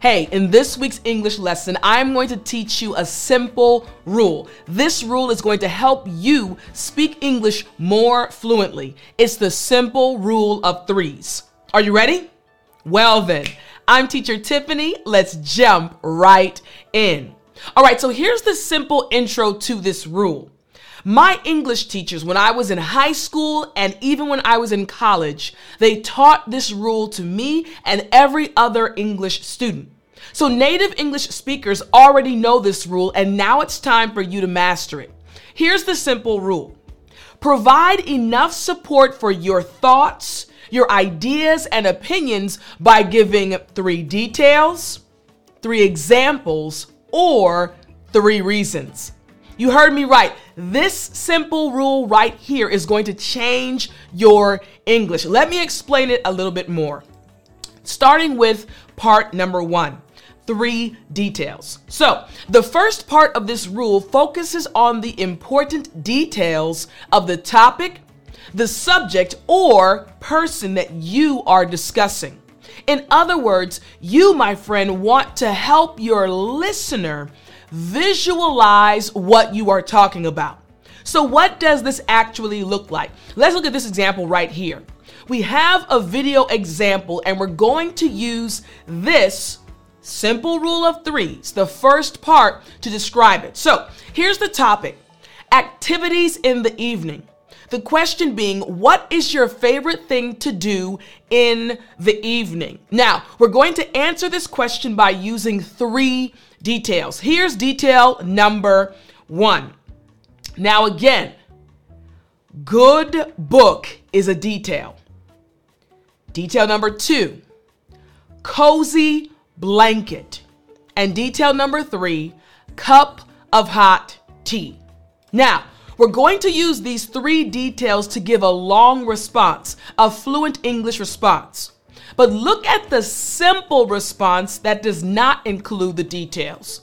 Hey, in this week's English lesson, I'm going to teach you a simple rule. This rule is going to help you speak English more fluently. It's the simple rule of threes. Are you ready? Well, then, I'm teacher Tiffani. Let's jump right in. All right, so here's the simple intro to this rule. My English teachers, when I was in high school and even when I was in college, they taught this rule to me and every other English student. So native English speakers already know this rule, and now it's time for you to master it. Here's the simple rule provide enough support for your thoughts, your ideas, and opinions by giving three details, three examples, or three reasons. You heard me right. This simple rule right here is going to change your English. Let me explain it a little bit more. Starting with part number one three details. So, the first part of this rule focuses on the important details of the topic, the subject, or person that you are discussing. In other words, you, my friend, want to help your listener visualize what you are talking about. So, what does this actually look like? Let's look at this example right here. We have a video example, and we're going to use this simple rule of threes, the first part, to describe it. So, here's the topic activities in the evening. The question being, what is your favorite thing to do in the evening? Now, we're going to answer this question by using three details. Here's detail number one. Now, again, good book is a detail. Detail number two, cozy blanket. And detail number three, cup of hot tea. Now, we're going to use these three details to give a long response, a fluent English response. But look at the simple response that does not include the details.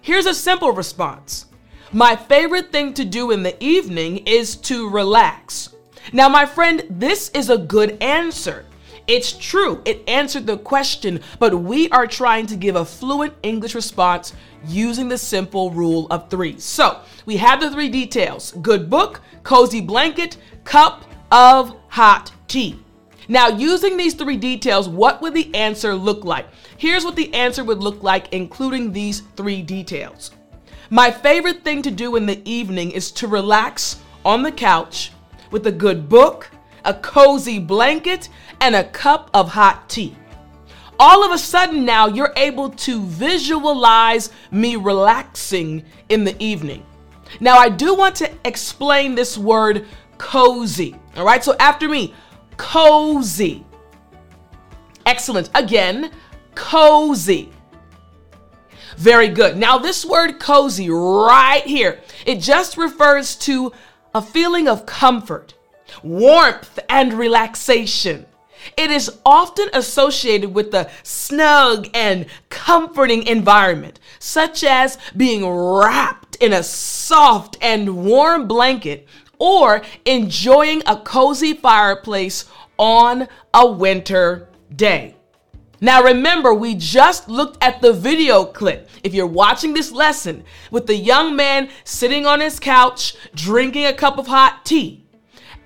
Here's a simple response My favorite thing to do in the evening is to relax. Now, my friend, this is a good answer. It's true, it answered the question, but we are trying to give a fluent English response using the simple rule of three. So we have the three details good book, cozy blanket, cup of hot tea. Now, using these three details, what would the answer look like? Here's what the answer would look like, including these three details. My favorite thing to do in the evening is to relax on the couch with a good book, a cozy blanket, and a cup of hot tea. All of a sudden, now you're able to visualize me relaxing in the evening. Now, I do want to explain this word cozy. All right, so after me, cozy. Excellent. Again, cozy. Very good. Now, this word cozy right here, it just refers to a feeling of comfort, warmth, and relaxation. It is often associated with a snug and comforting environment, such as being wrapped in a soft and warm blanket or enjoying a cozy fireplace on a winter day. Now, remember, we just looked at the video clip. If you're watching this lesson with the young man sitting on his couch drinking a cup of hot tea,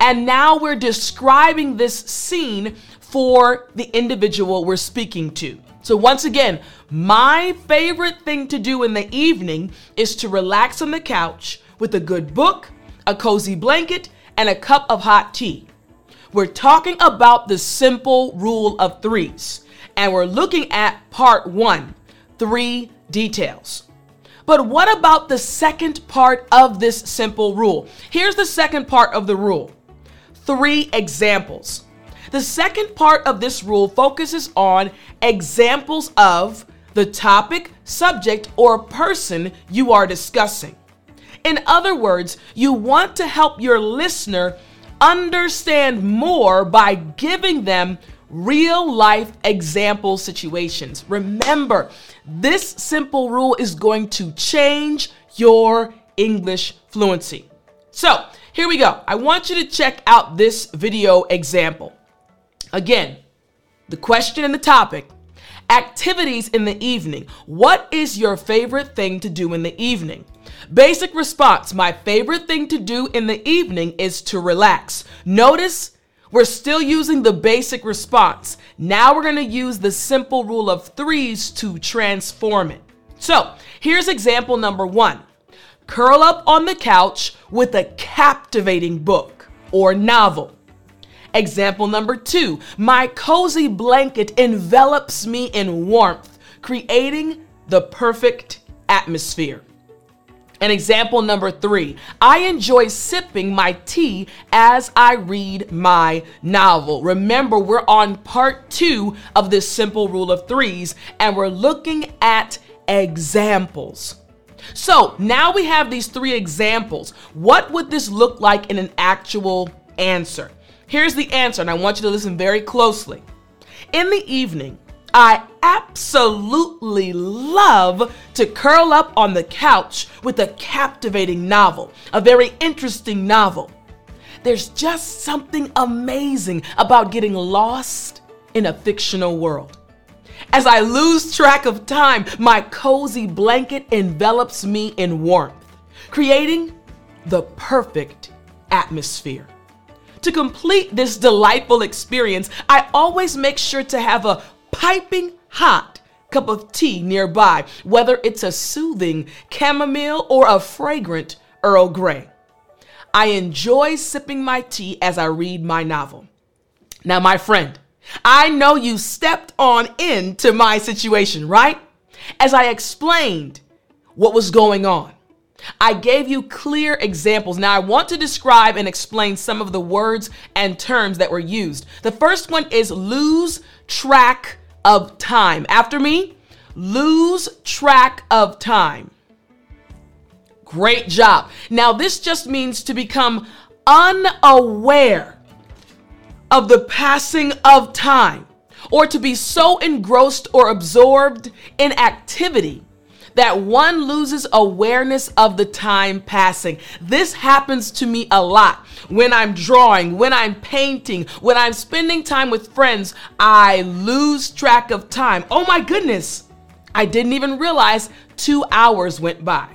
and now we're describing this scene for the individual we're speaking to. So, once again, my favorite thing to do in the evening is to relax on the couch with a good book, a cozy blanket, and a cup of hot tea. We're talking about the simple rule of threes, and we're looking at part one three details. But what about the second part of this simple rule? Here's the second part of the rule three examples. The second part of this rule focuses on examples of the topic, subject, or person you are discussing. In other words, you want to help your listener understand more by giving them real life example situations. Remember, this simple rule is going to change your English fluency. So, here we go. I want you to check out this video example. Again, the question and the topic Activities in the evening. What is your favorite thing to do in the evening? Basic response My favorite thing to do in the evening is to relax. Notice we're still using the basic response. Now we're going to use the simple rule of threes to transform it. So here's example number one curl up on the couch with a captivating book or novel. Example number two my cozy blanket envelops me in warmth, creating the perfect atmosphere. And example number three, I enjoy sipping my tea as I read my novel. Remember, we're on part two of this simple rule of threes, and we're looking at examples. So now we have these three examples. What would this look like in an actual answer? Here's the answer, and I want you to listen very closely. In the evening, I absolutely love to curl up on the couch with a captivating novel, a very interesting novel. There's just something amazing about getting lost in a fictional world. As I lose track of time, my cozy blanket envelops me in warmth, creating the perfect atmosphere. To complete this delightful experience, I always make sure to have a piping hot cup of tea nearby, whether it's a soothing chamomile or a fragrant Earl Grey. I enjoy sipping my tea as I read my novel. Now, my friend, I know you stepped on into my situation, right? As I explained what was going on, I gave you clear examples. Now, I want to describe and explain some of the words and terms that were used. The first one is lose track of time. After me, lose track of time. Great job. Now, this just means to become unaware of the passing of time or to be so engrossed or absorbed in activity that one loses awareness of the time passing. This happens to me a lot when I'm drawing, when I'm painting, when I'm spending time with friends. I lose track of time. Oh my goodness, I didn't even realize two hours went by.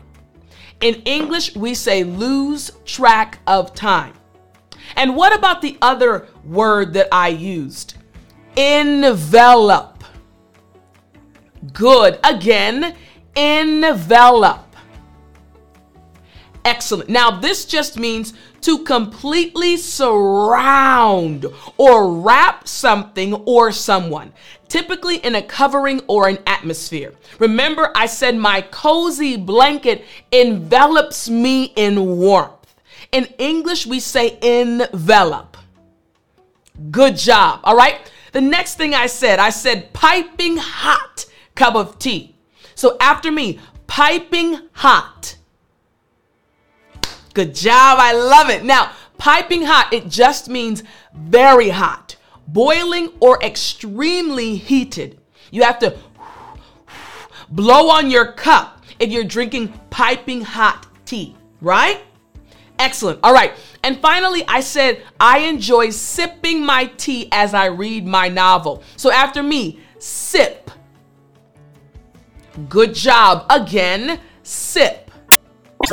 In English, we say lose track of time. And what about the other word that I used? Envelop. Good. Again, envelop. Excellent. Now, this just means to completely surround or wrap something or someone, typically in a covering or an atmosphere. Remember, I said my cozy blanket envelops me in warmth. In English, we say envelop. Good job. All right. The next thing I said, I said piping hot cup of tea. So after me, piping hot. Good job. I love it. Now, piping hot, it just means very hot, boiling or extremely heated. You have to blow on your cup if you're drinking piping hot tea, right? Excellent. All right. And finally, I said I enjoy sipping my tea as I read my novel. So after me, sip. Good job. Again, sip.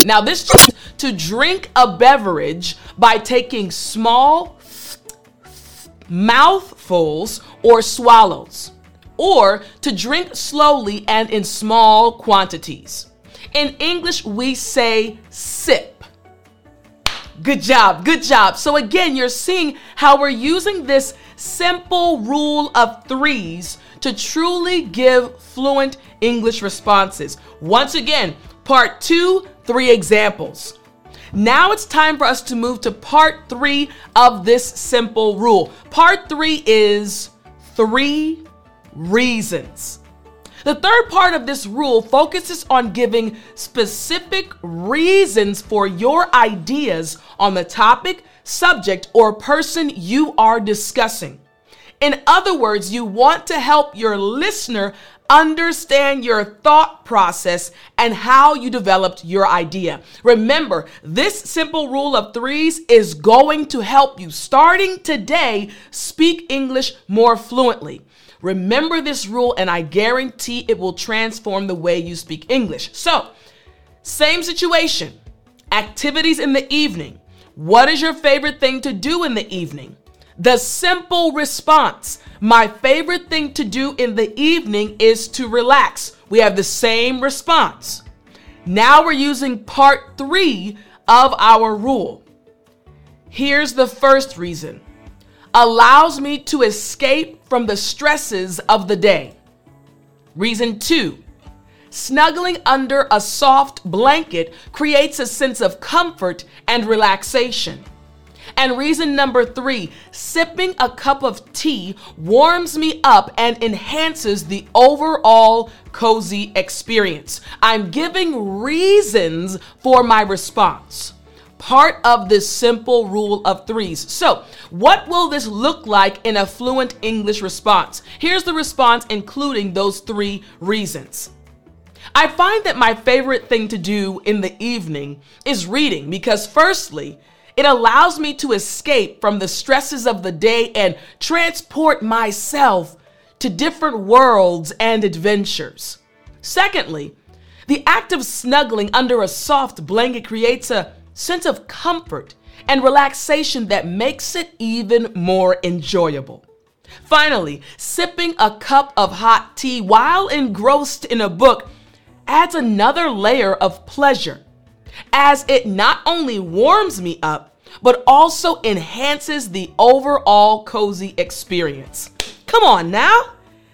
Now, this is to drink a beverage by taking small mouthfuls or swallows, or to drink slowly and in small quantities. In English, we say sip. Good job, good job. So, again, you're seeing how we're using this simple rule of threes to truly give fluent English responses. Once again, part two, three examples. Now it's time for us to move to part three of this simple rule. Part three is three reasons. The third part of this rule focuses on giving specific reasons for your ideas on the topic, subject, or person you are discussing. In other words, you want to help your listener understand your thought process and how you developed your idea. Remember, this simple rule of threes is going to help you starting today speak English more fluently. Remember this rule, and I guarantee it will transform the way you speak English. So, same situation activities in the evening. What is your favorite thing to do in the evening? The simple response My favorite thing to do in the evening is to relax. We have the same response. Now we're using part three of our rule. Here's the first reason allows me to escape from the stresses of the day. Reason two snuggling under a soft blanket creates a sense of comfort and relaxation. And reason number three sipping a cup of tea warms me up and enhances the overall cozy experience. I'm giving reasons for my response. Part of this simple rule of threes. So, what will this look like in a fluent English response? Here's the response, including those three reasons. I find that my favorite thing to do in the evening is reading because, firstly, it allows me to escape from the stresses of the day and transport myself to different worlds and adventures. Secondly, the act of snuggling under a soft blanket creates a sense of comfort and relaxation that makes it even more enjoyable. Finally, sipping a cup of hot tea while engrossed in a book adds another layer of pleasure as it not only warms me up, but also enhances the overall cozy experience. Come on now.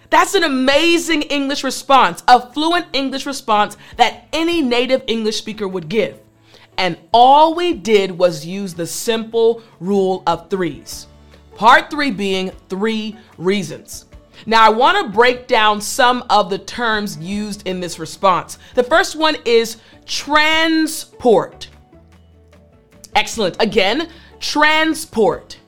That's an amazing English response, a fluent English response that any native English speaker would give. And all we did was use the simple rule of threes. Part three being three reasons. Now, I want to break down some of the terms used in this response. The first one is transport. Excellent. Again, transport.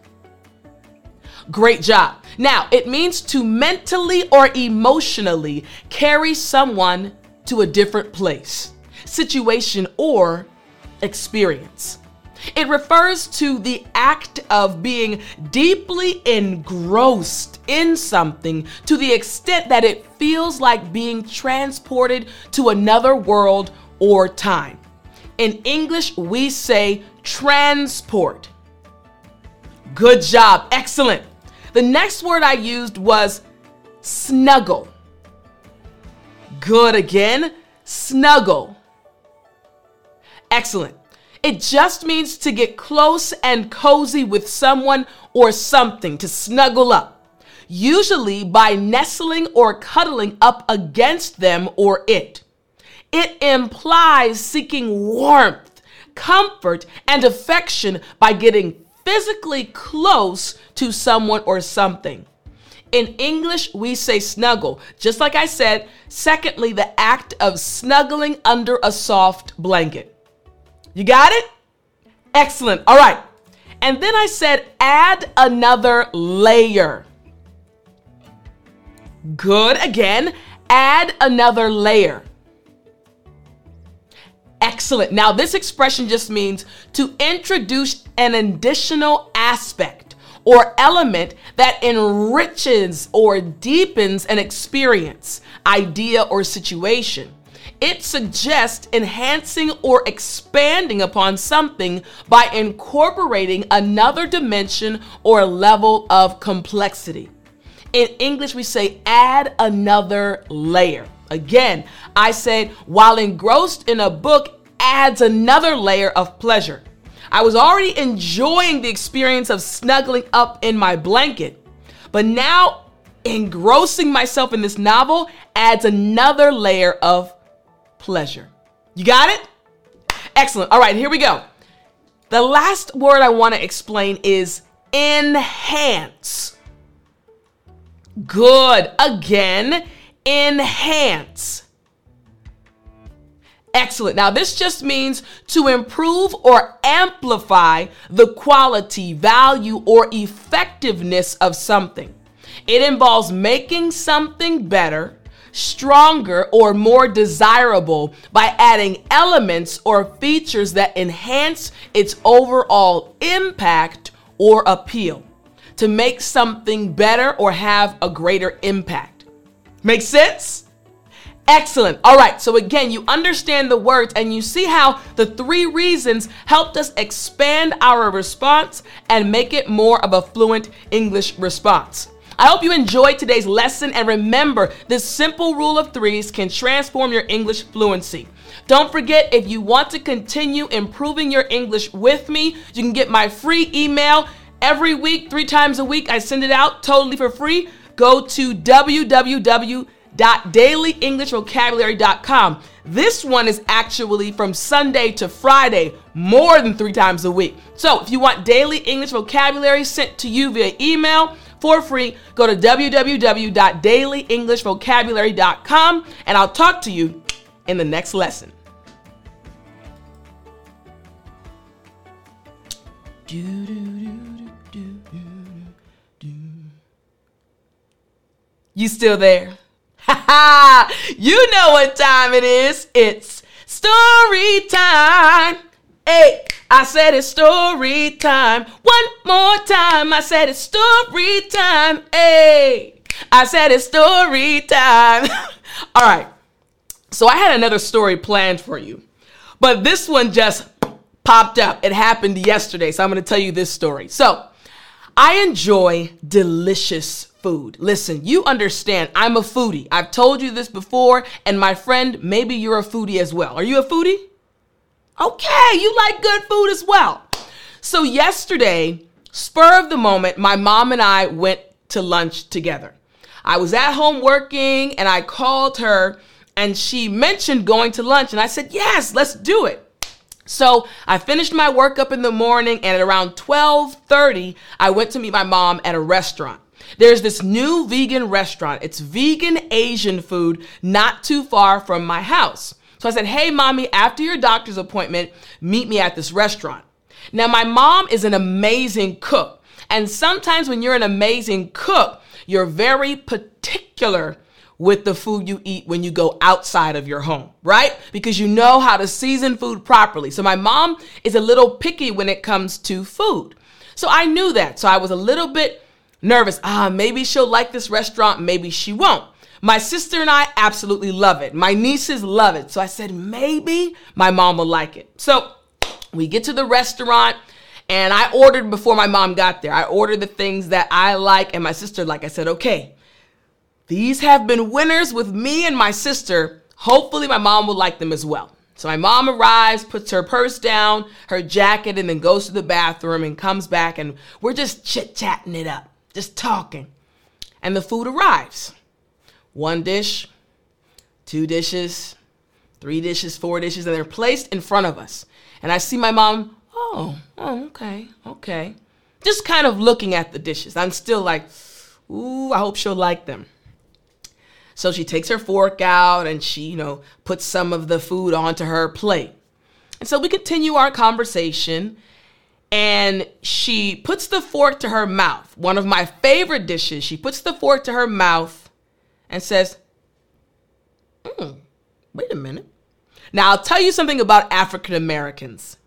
Great job. Now, it means to mentally or emotionally carry someone to a different place, situation, or experience. It refers to the act of being deeply engrossed in something to the extent that it feels like being transported to another world or time. In English, we say transport. Good job. Excellent. The next word I used was snuggle. Good again. Snuggle. Excellent. It just means to get close and cozy with someone or something, to snuggle up, usually by nestling or cuddling up against them or it. It implies seeking warmth, comfort, and affection by getting physically close to someone or something. In English, we say snuggle, just like I said. Secondly, the act of snuggling under a soft blanket. You got it? Excellent. All right. And then I said, add another layer. Good. Again, add another layer. Excellent. Now, this expression just means to introduce an additional aspect or element that enriches or deepens an experience, idea, or situation. It suggests enhancing or expanding upon something by incorporating another dimension or level of complexity. In English, we say add another layer. Again, I said while engrossed in a book adds another layer of pleasure. I was already enjoying the experience of snuggling up in my blanket, but now engrossing myself in this novel adds another layer of pleasure. You got it? Excellent. All right, here we go. The last word I want to explain is enhance. Good. Again, enhance. Excellent. Now, this just means to improve or amplify the quality, value, or effectiveness of something. It involves making something better stronger, or more desirable by adding elements or features that enhance its overall impact or appeal. to make something better or have a greater impact. Make sense? Excellent. All right. So again, you understand the words and you see how the three reasons helped us expand our response and make it more of a fluent English response. I hope you enjoyed today's lesson and remember this simple rule of threes can transform your English fluency. Don't forget, if you want to continue improving your English with me, you can get my free email every week, three times a week. I send it out totally for free. Go to www.dailyenglishvocabulary.com. This one is actually from Sunday to Friday, more than three times a week. So if you want daily English vocabulary sent to you via email, for free, go to www.dailyenglishvocabulary.com and I'll talk to you in the next lesson. You still there? Ha ha! You know what time it is. It's story time. Hey, I said it's story time. One more time. I said it's story time. Hey, I said it's story time. All right. So I had another story planned for you, but this one just popped up. It happened yesterday, so I'm going to tell you this story. So I enjoy delicious food. Listen, you understand, I'm a foodie. I've told you this before, and my friend, maybe you're a foodie as well. Are you a foodie? Okay, you like good food as well. So yesterday, spur of the moment, my mom and I went to lunch together. I was at home working and I called her and she mentioned going to lunch and I said, "Yes, let's do it." So I finished my work up in the morning and at around 12:30 I went to meet my mom at a restaurant. There's this new vegan restaurant. It's vegan Asian food not too far from my house. So I said, Hey, mommy, after your doctor's appointment, meet me at this restaurant. Now, my mom is an amazing cook. And sometimes when you're an amazing cook, you're very particular with the food you eat when you go outside of your home, right? Because you know how to season food properly. So my mom is a little picky when it comes to food. So I knew that. So I was a little bit nervous. Ah, maybe she'll like this restaurant, maybe she won't. My sister and I absolutely love it. My nieces love it. So I said, maybe my mom will like it. So we get to the restaurant and I ordered before my mom got there. I ordered the things that I like and my sister like. I said, okay, these have been winners with me and my sister. Hopefully, my mom will like them as well. So my mom arrives, puts her purse down, her jacket, and then goes to the bathroom and comes back, and we're just chit chatting it up, just talking. And the food arrives one dish, two dishes, three dishes, four dishes, and they're placed in front of us. And I see my mom, oh, oh, okay, okay. Just kind of looking at the dishes. I'm still like, ooh, I hope she'll like them. So she takes her fork out and she, you know, puts some of the food onto her plate. And so we continue our conversation and she puts the fork to her mouth. One of my favorite dishes. She puts the fork to her mouth and says, mm, wait a minute. Now, I'll tell you something about African Americans.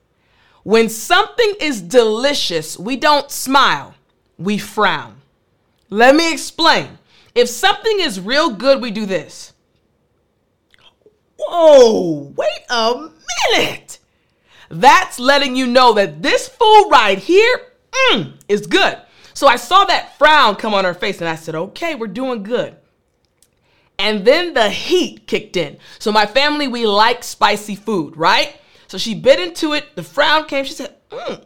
When something is delicious, we don't smile, we frown. Let me explain. If something is real good, we do this. Whoa, wait a minute. That's letting you know that this food right here mm, is good. So I saw that frown come on her face and I said, okay, we're doing good. And then the heat kicked in. So my family, we like spicy food, right? So she bit into it. The frown came. She said, mm,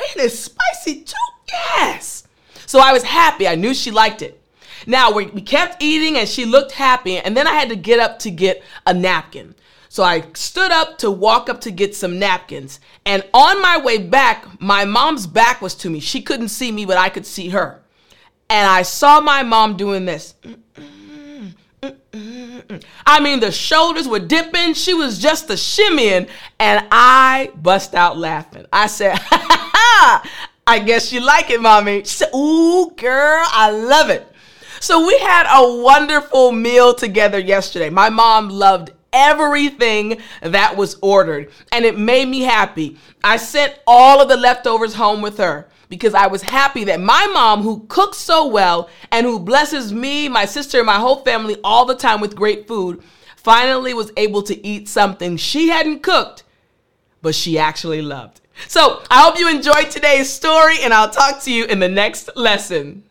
it is spicy too. Yes. So I was happy. I knew she liked it. Now we, we kept eating and she looked happy. And then I had to get up to get a napkin. So I stood up to walk up to get some napkins. And on my way back, my mom's back was to me. She couldn't see me, but I could see her. And I saw my mom doing this. I mean, the shoulders were dipping. She was just a shimmying. And I bust out laughing. I said, I guess you like it, mommy. She said, Ooh, girl, I love it. So we had a wonderful meal together yesterday. My mom loved everything that was ordered and it made me happy. I sent all of the leftovers home with her. Because I was happy that my mom, who cooks so well and who blesses me, my sister, and my whole family all the time with great food, finally was able to eat something she hadn't cooked, but she actually loved. So I hope you enjoyed today's story, and I'll talk to you in the next lesson.